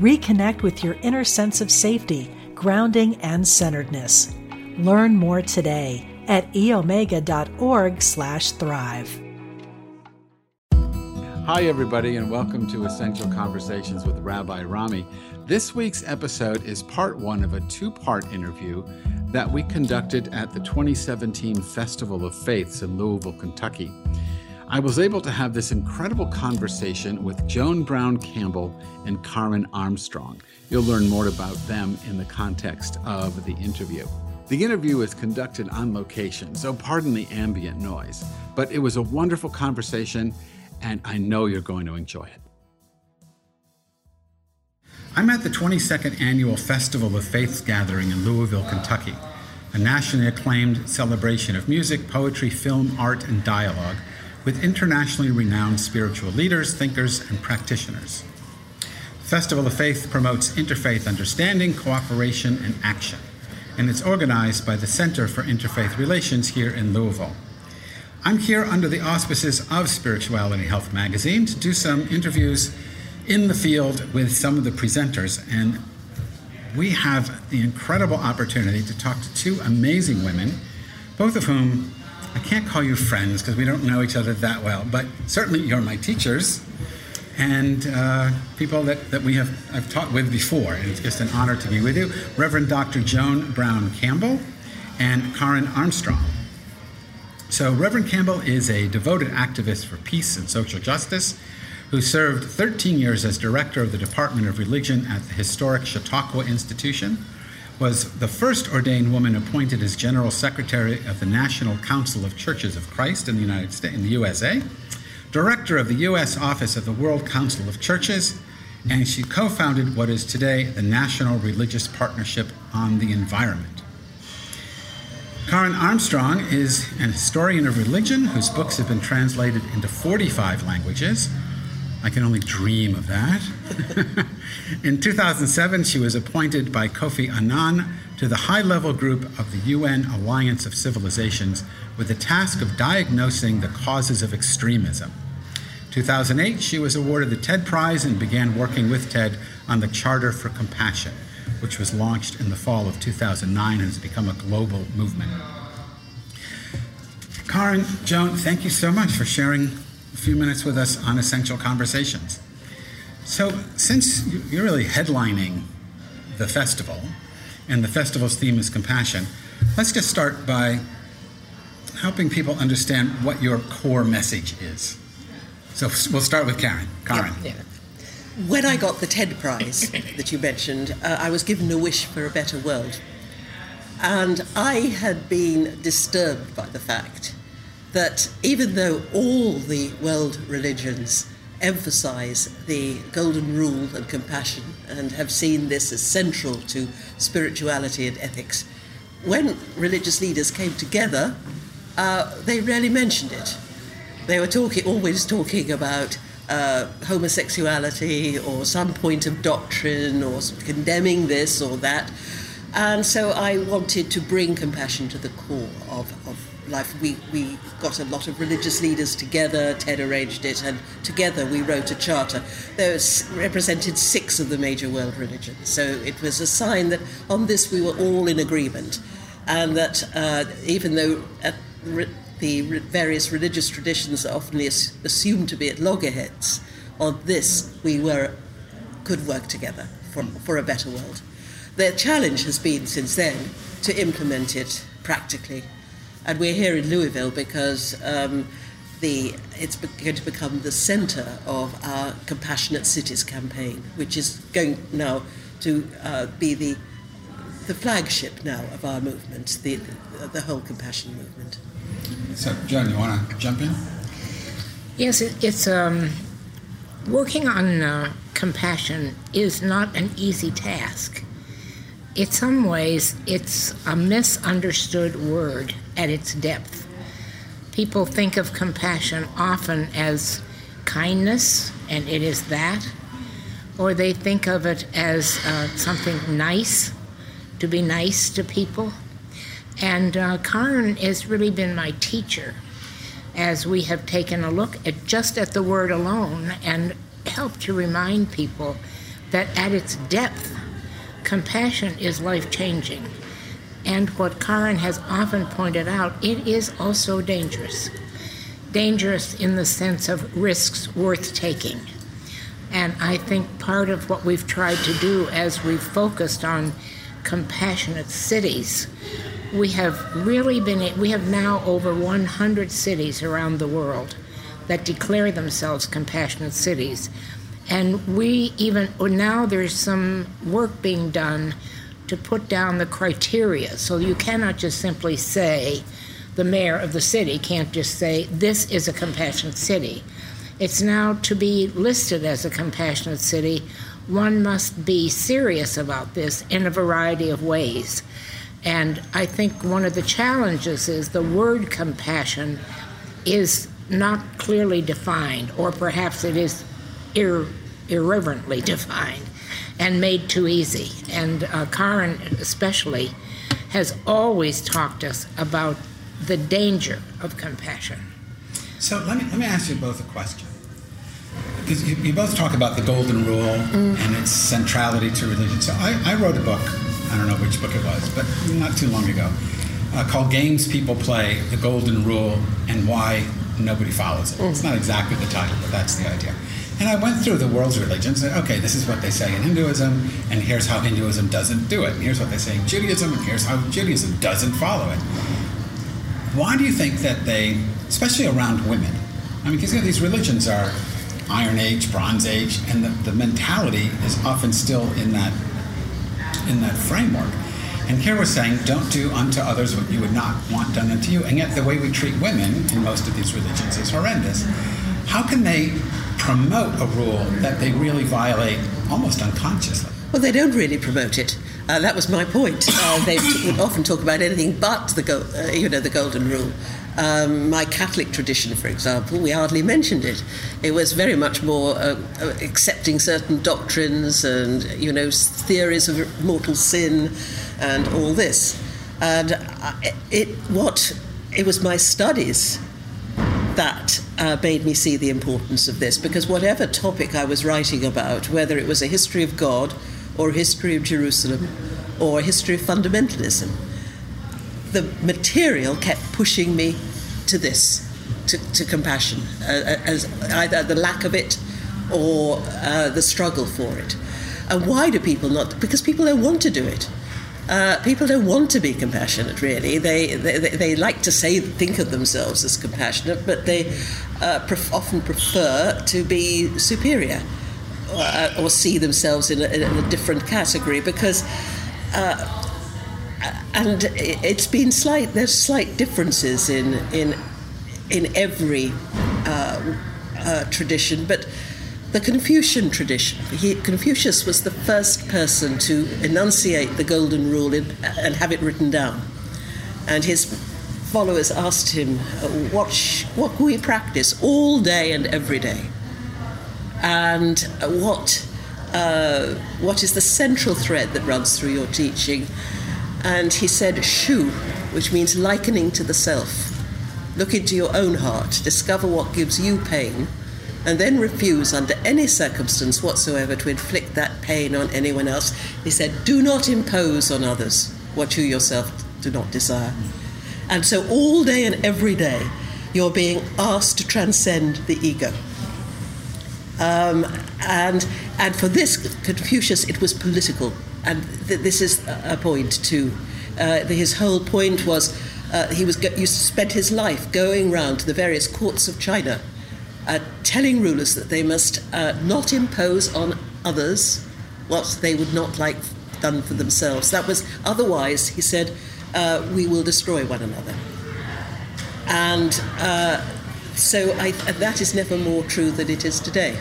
Reconnect with your inner sense of safety, grounding, and centeredness. Learn more today at eomega.org slash thrive. Hi, everybody, and welcome to Essential Conversations with Rabbi Rami. This week's episode is part one of a two part interview that we conducted at the 2017 Festival of Faiths in Louisville, Kentucky. I was able to have this incredible conversation with Joan Brown Campbell and Karen Armstrong. You'll learn more about them in the context of the interview. The interview is conducted on location, so pardon the ambient noise, but it was a wonderful conversation, and I know you're going to enjoy it. I'm at the 22nd Annual Festival of Faiths gathering in Louisville, Kentucky, a nationally acclaimed celebration of music, poetry, film, art, and dialogue with internationally renowned spiritual leaders, thinkers, and practitioners. The Festival of Faith promotes interfaith understanding, cooperation, and action, and it's organized by the Center for Interfaith Relations here in Louisville. I'm here under the auspices of Spirituality Health magazine to do some interviews in the field with some of the presenters, and we have the incredible opportunity to talk to two amazing women, both of whom I can't call you friends because we don't know each other that well, but certainly you're my teachers and uh, people that, that we have I've taught with before, and it's just an honor to be with you. Reverend Dr. Joan Brown Campbell and Karen Armstrong. So, Reverend Campbell is a devoted activist for peace and social justice who served 13 years as director of the Department of Religion at the historic Chautauqua Institution was the first ordained woman appointed as General Secretary of the National Council of Churches of Christ in the United States, in the USA, Director of the U.S. Office of the World Council of Churches, and she co founded what is today the National Religious Partnership on the Environment. Karen Armstrong is an historian of religion whose books have been translated into 45 languages I can only dream of that. in 2007, she was appointed by Kofi Annan to the high level group of the UN Alliance of Civilizations with the task of diagnosing the causes of extremism. 2008, she was awarded the TED Prize and began working with TED on the Charter for Compassion, which was launched in the fall of 2009 and has become a global movement. Karen, Joan, thank you so much for sharing a few minutes with us on Essential Conversations. So, since you're really headlining the festival, and the festival's theme is compassion, let's just start by helping people understand what your core message is. So, we'll start with Karen. Karen. Yeah, yeah. When I got the TED Prize that you mentioned, uh, I was given a wish for a better world. And I had been disturbed by the fact that even though all the world religions emphasize the golden rule and compassion and have seen this as central to spirituality and ethics, when religious leaders came together, uh, they rarely mentioned it. They were talking, always talking about uh, homosexuality or some point of doctrine or condemning this or that. And so I wanted to bring compassion to the core of, of life. We, we got a lot of religious leaders together, TED arranged it, and together we wrote a charter. There represented six of the major world religions. So it was a sign that on this we were all in agreement, and that uh, even though re- the re- various religious traditions are often as- assumed to be at loggerheads, on this we were could work together for, for a better world. The challenge has been since then to implement it practically and we're here in Louisville because um, the, it's going to become the centre of our Compassionate Cities campaign, which is going now to uh, be the, the flagship now of our movement, the, the whole compassion movement. So, Joan, you want to jump in? Yes, it, it's um, working on uh, compassion is not an easy task. In some ways, it's a misunderstood word at its depth. People think of compassion often as kindness, and it is that, or they think of it as uh, something nice, to be nice to people. And uh, Karen has really been my teacher as we have taken a look at just at the word alone and helped to remind people that at its depth, compassion is life changing. And what Karen has often pointed out, it is also dangerous. Dangerous in the sense of risks worth taking. And I think part of what we've tried to do as we've focused on compassionate cities we have really been, we have now over 100 cities around the world that declare themselves compassionate cities. And we even, oh, now there's some work being done to put down the criteria. So you cannot just simply say, the mayor of the city can't just say, this is a compassionate city. It's now to be listed as a compassionate city, one must be serious about this in a variety of ways. And I think one of the challenges is the word compassion is not clearly defined, or perhaps it is ir- irreverently defined and made too easy. And uh, Karen, especially, has always talked to us about the danger of compassion. So let me, let me ask you both a question. Because you, you both talk about the golden rule mm. and its centrality to religion. So I, I wrote a book I don't know which book it was, but not too long ago, uh, called Games People Play The Golden Rule and Why Nobody Follows It. Mm. It's not exactly the title, but that's the idea. And I went through the world's religions and okay, this is what they say in Hinduism, and here's how Hinduism doesn't do it. And here's what they say in Judaism, and here's how Judaism doesn't follow it. Why do you think that they, especially around women, I mean, because you know, these religions are Iron Age, Bronze Age, and the, the mentality is often still in that in that framework. And here we're saying, don't do unto others what you would not want done unto you. And yet, the way we treat women in most of these religions is horrendous. How can they promote a rule that they really violate almost unconsciously? Well, they don't really promote it. Uh, that was my point. Uh, they would often talk about anything but the, go- uh, you know, the golden rule. Um, my Catholic tradition, for example, we hardly mentioned it. It was very much more uh, uh, accepting certain doctrines and, you know, theories of mortal sin and all this. And it, what, it was my studies that uh, made me see the importance of this because whatever topic I was writing about, whether it was a history of God or a history of Jerusalem or a history of fundamentalism, the material kept pushing me to this, to, to compassion, uh, uh, as either the lack of it or uh, the struggle for it. And why do people not? Because people don't want to do it. Uh, people don't want to be compassionate, really. They, they, they like to say, think of themselves as compassionate, but they uh, pref- often prefer to be superior uh, or see themselves in a, in a different category because uh, and it's been slight. There's slight differences in in in every uh, tradition, but the Confucian tradition. He, Confucius was the first person to enunciate the Golden Rule in, and have it written down, and his followers asked him, "What sh- what we practice all day and every day, and what?" Uh, what is the central thread that runs through your teaching? And he said, Shu, which means likening to the self. Look into your own heart, discover what gives you pain, and then refuse under any circumstance whatsoever to inflict that pain on anyone else. He said, Do not impose on others what you yourself do not desire. And so, all day and every day, you're being asked to transcend the ego. Um, and, and for this, Confucius, it was political and th- this is a point too. Uh, his whole point was uh, he was to spend his life going round to the various courts of China, uh, telling rulers that they must uh, not impose on others what they would not like done for themselves. That was otherwise, he said, uh, we will destroy one another. And uh, so I, that is never more true than it is today.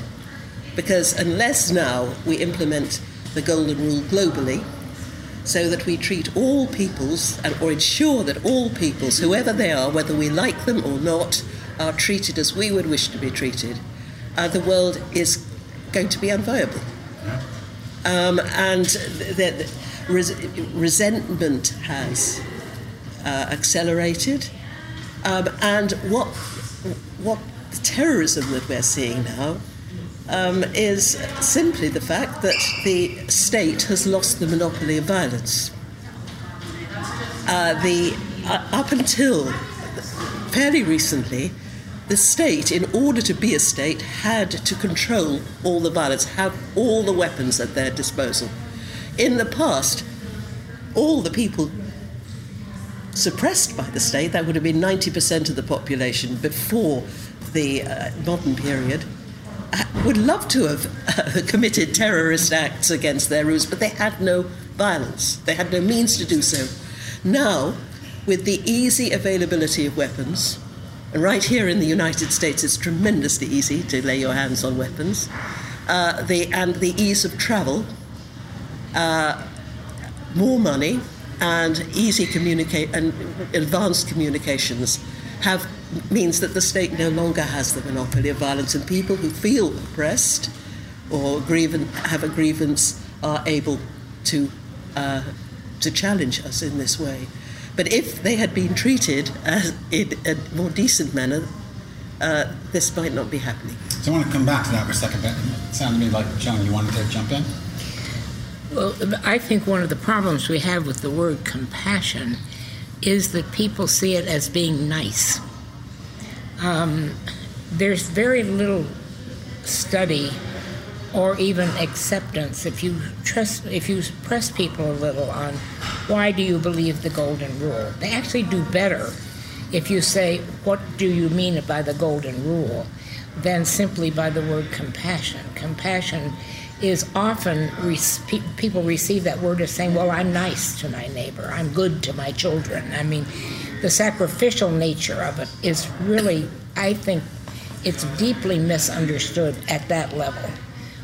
Because unless now we implement the Golden Rule globally, so that we treat all peoples or ensure that all peoples, whoever they are, whether we like them or not, are treated as we would wish to be treated, uh, the world is going to be unviable. Um, and the, the res- resentment has uh, accelerated. Um, and what, what the terrorism that we're seeing now um, is simply the fact that the state has lost the monopoly of violence. Uh, the, uh, up until fairly recently, the state, in order to be a state, had to control all the violence, have all the weapons at their disposal. In the past, all the people suppressed by the state, that would have been 90% of the population before the uh, modern period, would love to have uh, committed terrorist acts against their rulers, but they had no violence. They had no means to do so. Now, with the easy availability of weapons, right here in the United States, it's tremendously easy to lay your hands on weapons, uh, the, and the ease of travel, uh, more money, and easy communicate and advanced communications have means that the state no longer has the monopoly of violence, and people who feel oppressed or grievan- have a grievance are able to uh, to challenge us in this way. But if they had been treated as in a more decent manner, uh, this might not be happening. So I want to come back to that for a second. But it sounded to me like Joan, you wanted to jump in. Well, I think one of the problems we have with the word compassion is that people see it as being nice. Um, there's very little study or even acceptance if you trust if you press people a little on why do you believe the golden rule? They actually do better if you say what do you mean by the golden rule? than simply by the word compassion. Compassion is often people receive that word as saying well i'm nice to my neighbor. I'm good to my children. I mean the sacrificial nature of it is really i think it's deeply misunderstood at that level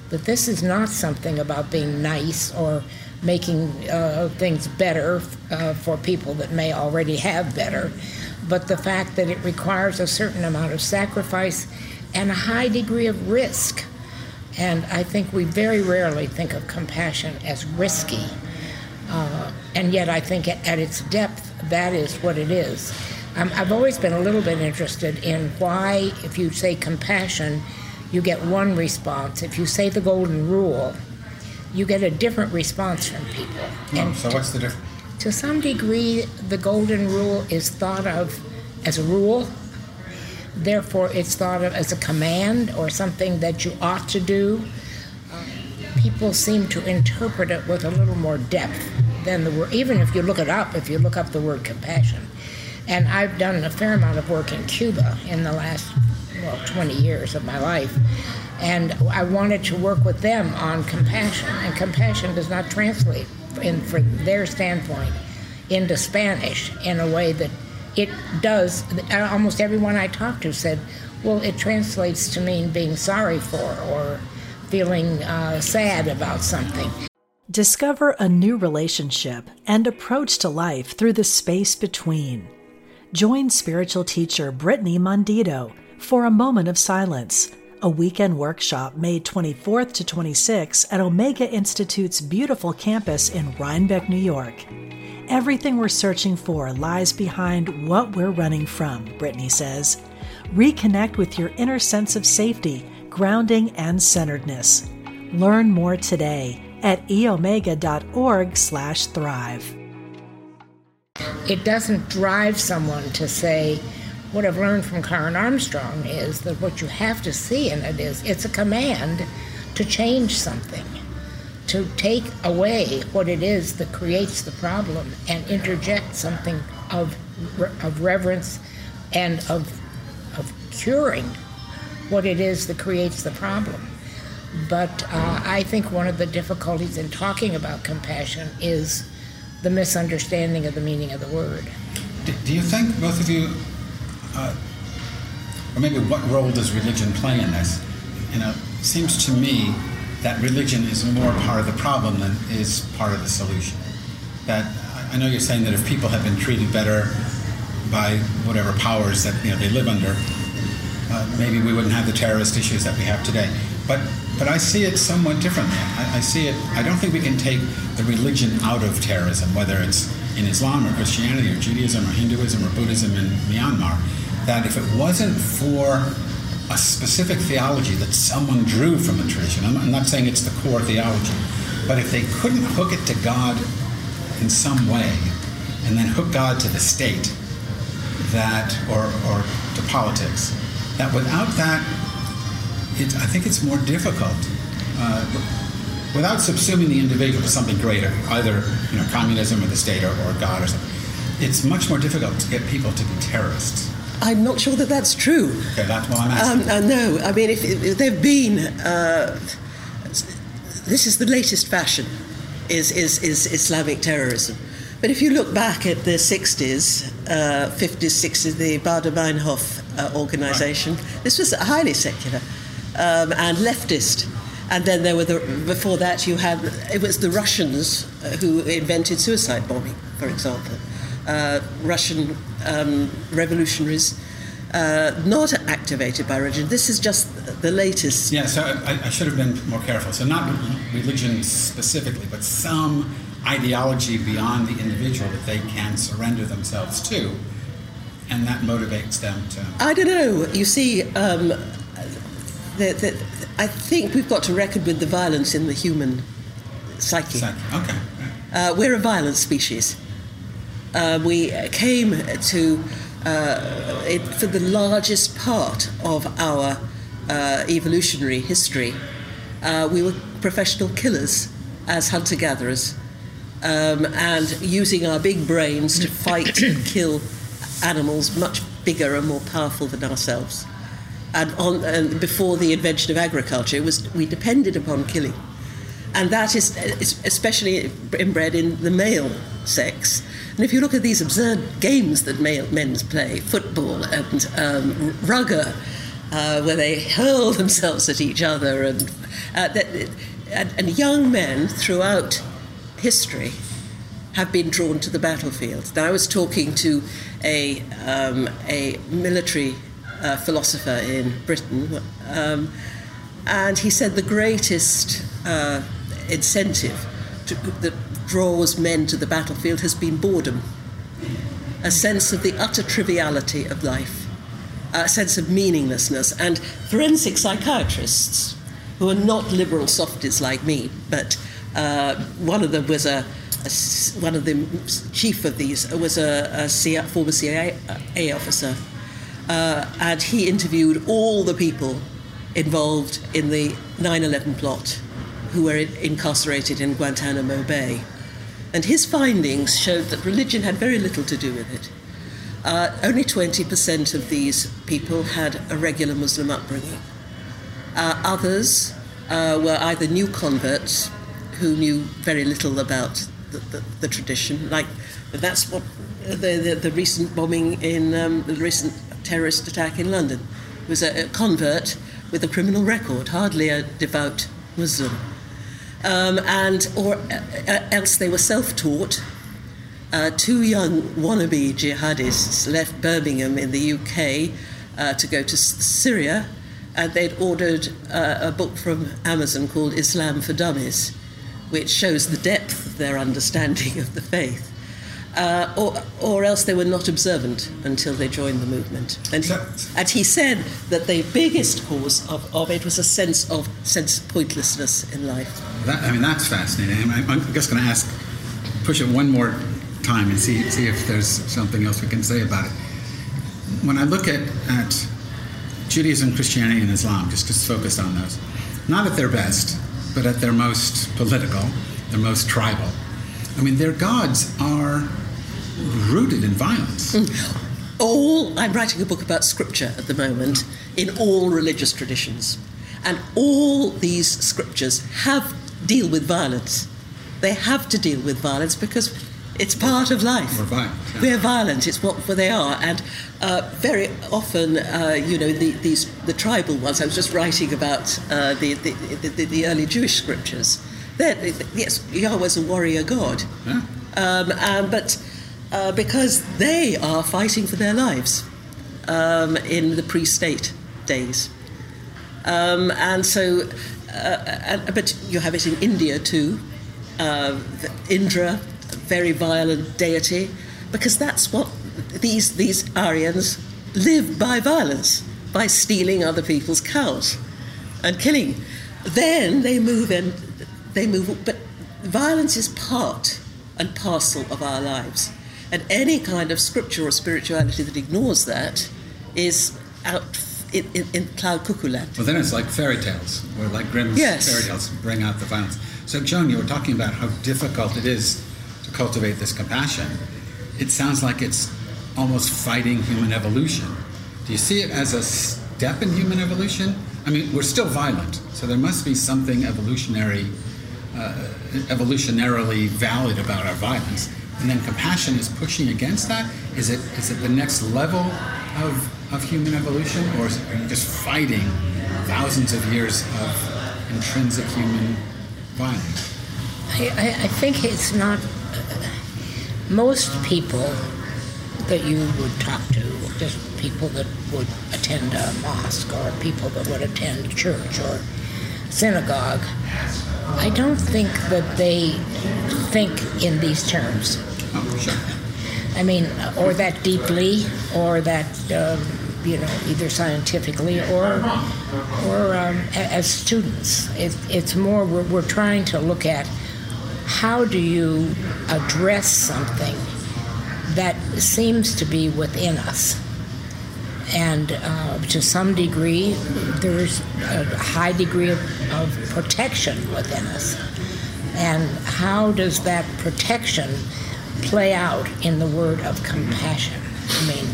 but this is not something about being nice or making uh, things better uh, for people that may already have better, but the fact that it requires a certain amount of sacrifice and a high degree of risk. And I think we very rarely think of compassion as risky. Uh, and yet, I think at, its depth, that is what it is. I've always been a little bit interested in why, if you say compassion, you get one response. If you say the golden rule, you get a different response from people. Oh, and so what's the difference? To some degree, the golden rule is thought of as a rule. Therefore, it's thought of as a command or something that you ought to do. people seem to interpret it with a little more depth than the word. Even if you look it up, if you look up the word compassion, and I've done a fair amount of work in Cuba in the last well, 20 years of my life. And I wanted to work with them on compassion. And compassion does not translate, in, from their standpoint, into Spanish in a way that it does. Almost everyone I talked to said, well, it translates to mean being sorry for or feeling uh, sad about something. Discover a new relationship and approach to life through the space between. Join spiritual teacher Brittany Mondito for a moment of silence, a weekend workshop May 24th to 26th at Omega Institute's beautiful campus in Rhinebeck, New York. Everything we're searching for lies behind what we're running from, Brittany says. Reconnect with your inner sense of safety, grounding, and centeredness. Learn more today at eomega.org/thrive. It doesn't drive someone to say, what I've learned from Karen Armstrong is that what you have to see in it is it's a command to change something, to take away what it is that creates the problem and interject something of, of reverence and of, of curing what it is that creates the problem. But uh, I think one of the difficulties in talking about compassion is the misunderstanding of the meaning of the word. Do you think, both of you, uh, or maybe what role does religion play in this? You know, it seems to me that religion is more part of the problem than is part of the solution. That I know you're saying that if people had been treated better by whatever powers that you know they live under, uh, maybe we wouldn't have the terrorist issues that we have today. But but I see it somewhat differently. I, I see it. I don't think we can take the religion out of terrorism, whether it's in Islam or Christianity or Judaism or Hinduism or Buddhism in Myanmar. That if it wasn't for a specific theology that someone drew from a tradition. I'm, not saying it's the core theology, but if they couldn't hook it to God in some way, and then hook God to the state, that or or to politics, that without that, it, I think it's more difficult. Uh, without subsuming the individual to something greater, either you know communism or the state or, or God or something, it's much more difficult to get people to be terrorists. I'm not sure that that's true. Okay, that's what I'm asking. Um, uh, no, I mean, if, if there've been, uh, this is the latest fashion, is, is, is Islamic terrorism. But if you look back at the 60s, uh, 50s, 60s, the Baader Meinhof uh, organization, right. this was highly secular um, and leftist. And then there were the, before that you had it was the Russians uh, who invented suicide bombing, for example. Uh, Russian um, revolutionaries uh, not activated by religion. This is just the latest. Yeah, so I, I, should have been more careful. So, not religion specifically, but some ideology beyond the individual that they can surrender themselves to, and that motivates them to. I don't know. You see, um, the, the, I think we've got to reckon with the violence in the human psyche. psyche. Okay. Uh, we're a violent species uh, we came to, uh, it, for the largest part of our uh, evolutionary history, uh, we were professional killers as hunter gatherers um, and using our big brains to fight and kill animals much bigger and more powerful than ourselves. And, on, and before the invention of agriculture, was, we depended upon killing. And that is, is especially inbred in the male sex and if you look at these absurd games that male, men play, football and um, rugger, uh, where they hurl themselves at each other, and, uh, that, and, and young men throughout history have been drawn to the battlefield. Now, I was talking to a, um, a military uh, philosopher in Britain, um, and he said the greatest uh, incentive to, that draws men to the battlefield has been boredom, a sense of the utter triviality of life, a sense of meaninglessness. And forensic psychiatrists, who are not liberal softies like me, but uh, one of them was a, a, one of the chief of these was a, a CIA, former CIA officer, uh, and he interviewed all the people involved in the 9/11 plot who were incarcerated in Guantanamo Bay. And his findings showed that religion had very little to do with it. Uh, only 20% of these people had a regular Muslim upbringing. Uh, others uh, were either new converts who knew very little about the, the, the tradition, like that's what the, the, the recent bombing in um, the recent terrorist attack in London was a, a convert with a criminal record, hardly a devout Muslim um, and or uh, else they were self-taught. Uh, two young wannabe jihadists left Birmingham in the UK uh, to go to Syria, and they'd ordered uh, a book from Amazon called Islam for Dummies, which shows the depth of their understanding of the faith. Uh, or, or else they were not observant until they joined the movement. And he, and he said that the biggest cause of, of it was a sense of sense pointlessness in life. That, I mean, that's fascinating. I'm, I'm just going to ask, push it one more time and see, see if there's something else we can say about it. When I look at, at Judaism, Christianity, and Islam, just, just focus on those, not at their best, but at their most political, their most tribal. I mean, their gods are rooted in violence. Mm. All, I'm writing a book about scripture at the moment in all religious traditions. And all these scriptures have deal with violence. They have to deal with violence because It's part of life. We're violent. yeah. We're violent. It's what they are, and uh, very often, uh, you know, the, these the tribal ones. I was just writing about uh, the, the, the the early Jewish scriptures. Yes, Yahweh's a warrior god, um, um, but uh, because they are fighting for their lives um, in the pre-state days, um, and so, uh, and, but you have it in India too. Uh, Indra, a very violent deity, because that's what these these Aryans live by violence, by stealing other people's cows and killing. Then they move in, they move, but violence is part and parcel of our lives. And any kind of scripture or spirituality that ignores that is out in, in, in cloud cuckoo land. Well, then it's like fairy tales, where like Grimm's Yes. fairy tales bring out the violence. So, Joan, you were talking about how difficult it is to cultivate this compassion. It sounds like it's almost fighting human evolution. Do you see it as a step in human evolution? I mean, we're still violent, so there must be something evolutionary, uh, evolutionarily valid about our violence. And then compassion is pushing against that. Is it is it the next level of, of human evolution, or is are you just fighting thousands of years of intrinsic human violence? I, I, I think it's not. most people that you would talk to, just people that would attend a mosque or people that would attend church or synagogue, I don't think that they think in these terms. I mean, or that deeply, or that um, you know, either scientifically or or um, as students. It, it's more we're, we're trying to look at how do you address something that seems to be within us. And uh, to some degree, there's a high degree of, of protection within us. And how does that protection play out in the word of compassion? I mean,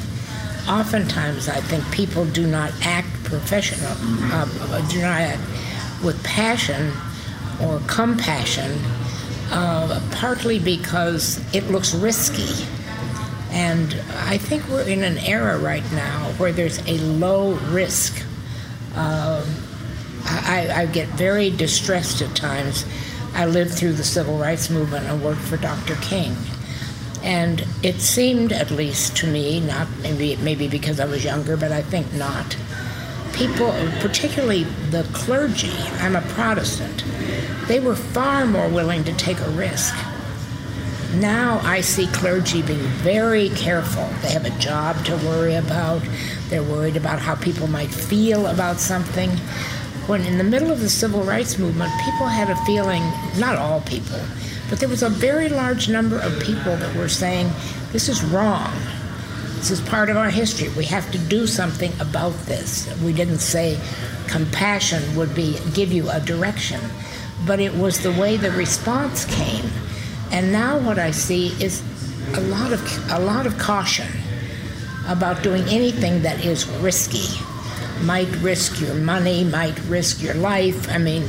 oftentimes I think people do not act professional, uh, do not act with passion or compassion, uh, partly because it looks risky. And I think we're in an era right now where there's a low risk. Um, I, I get very distressed at times. I lived through the civil rights movement and worked for Dr. King. And it seemed, at least to me, not maybe maybe because I was younger, but I think not. People, particularly the clergy, I'm a Protestant, they were far more willing to take a risk. Now I see clergy being very careful. They have a job to worry about. They're worried about how people might feel about something. When in the middle of the civil rights movement, people had a feeling, not all people, but there was a very large number of people that were saying, this is wrong. This is part of our history. We have to do something about this. We didn't say compassion would be give you a direction, but it was the way the response came. And now what I see is a lot of a lot of caution about doing anything that is risky. Might risk your money, might risk your life. I mean,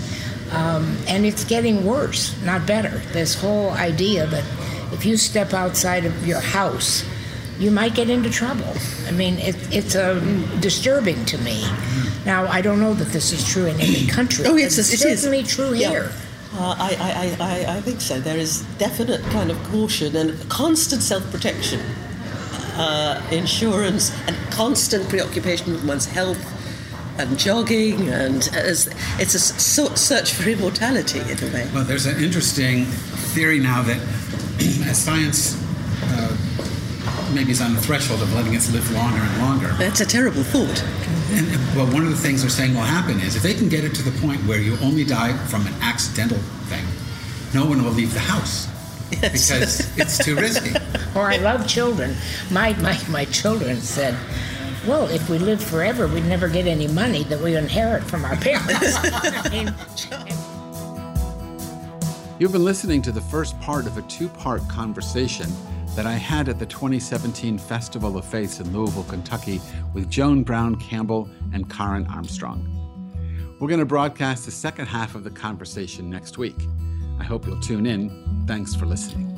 um, and it's getting worse, not better. This whole idea that if you step outside of your house, you might get into trouble. I mean, it, it's um, disturbing to me. Now, I don't know that this is true in every country. Oh, yes, it's it is. certainly true Yeah. here. Uh, I, I, I, I- think so. There is definite kind of caution and constant self-protection, uh, insurance, and constant preoccupation with one's health, and jogging, and as, it's a search for immortality in a way. Well, there's an interesting theory now that as science uh, maybe is on the threshold of letting us live longer and longer, That's a terrible thought. And, well, one of the things they're saying will happen is if they can get it to the point where you only die from an accidental thing, no one will leave the house Yes. because it's too risky. Or I love children. My, my, my children said, well, if we lived forever, we'd never get any money that we inherit from our parents. You've been listening to the first part of a two part conversation that I had at the 2017 Festival of Faith in Louisville, Kentucky, with Joan Brown Campbell and Karen Armstrong. We're going to broadcast the second half of the conversation next week. I hope you'll tune in. Thanks for listening.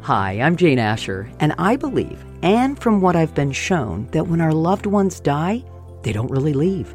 Hi, I'm Jane Asher, and I believe, and from what I've been shown, that when our loved ones die, they don't really leave.